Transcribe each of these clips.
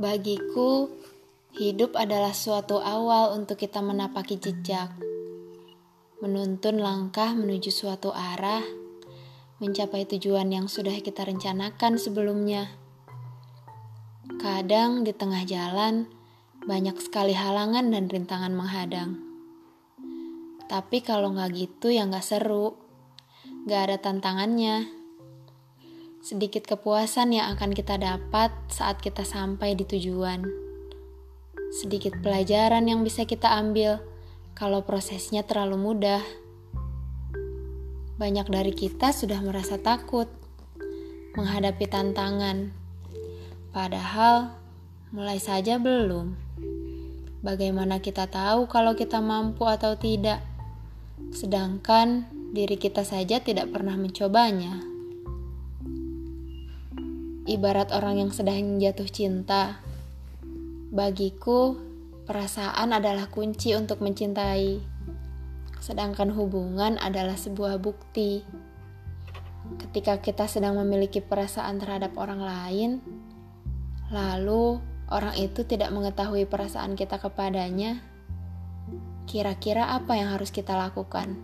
Bagiku, hidup adalah suatu awal untuk kita menapaki jejak, menuntun langkah menuju suatu arah, mencapai tujuan yang sudah kita rencanakan sebelumnya. Kadang di tengah jalan, banyak sekali halangan dan rintangan menghadang. Tapi kalau nggak gitu ya nggak seru, nggak ada tantangannya sedikit kepuasan yang akan kita dapat saat kita sampai di tujuan. Sedikit pelajaran yang bisa kita ambil kalau prosesnya terlalu mudah. Banyak dari kita sudah merasa takut menghadapi tantangan, padahal mulai saja belum. Bagaimana kita tahu kalau kita mampu atau tidak, sedangkan diri kita saja tidak pernah mencobanya? Ibarat orang yang sedang jatuh cinta. Bagiku, perasaan adalah kunci untuk mencintai, sedangkan hubungan adalah sebuah bukti. Ketika kita sedang memiliki perasaan terhadap orang lain, lalu orang itu tidak mengetahui perasaan kita kepadanya, kira-kira apa yang harus kita lakukan?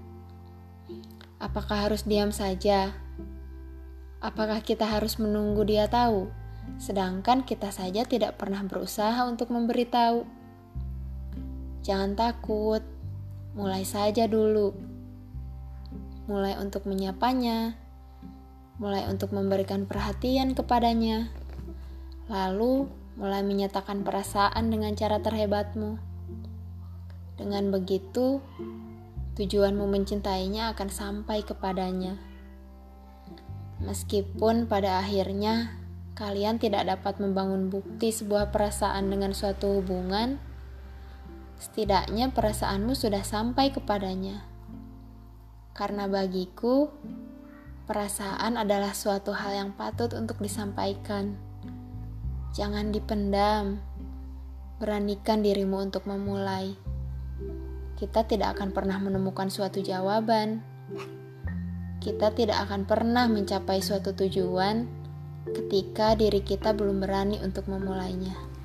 Apakah harus diam saja? Apakah kita harus menunggu dia tahu, sedangkan kita saja tidak pernah berusaha untuk memberitahu? Jangan takut, mulai saja dulu. Mulai untuk menyapanya, mulai untuk memberikan perhatian kepadanya, lalu mulai menyatakan perasaan dengan cara terhebatmu. Dengan begitu, tujuanmu mencintainya akan sampai kepadanya. Meskipun pada akhirnya kalian tidak dapat membangun bukti sebuah perasaan dengan suatu hubungan, setidaknya perasaanmu sudah sampai kepadanya. Karena bagiku, perasaan adalah suatu hal yang patut untuk disampaikan. Jangan dipendam, beranikan dirimu untuk memulai. Kita tidak akan pernah menemukan suatu jawaban kita tidak akan pernah mencapai suatu tujuan ketika diri kita belum berani untuk memulainya.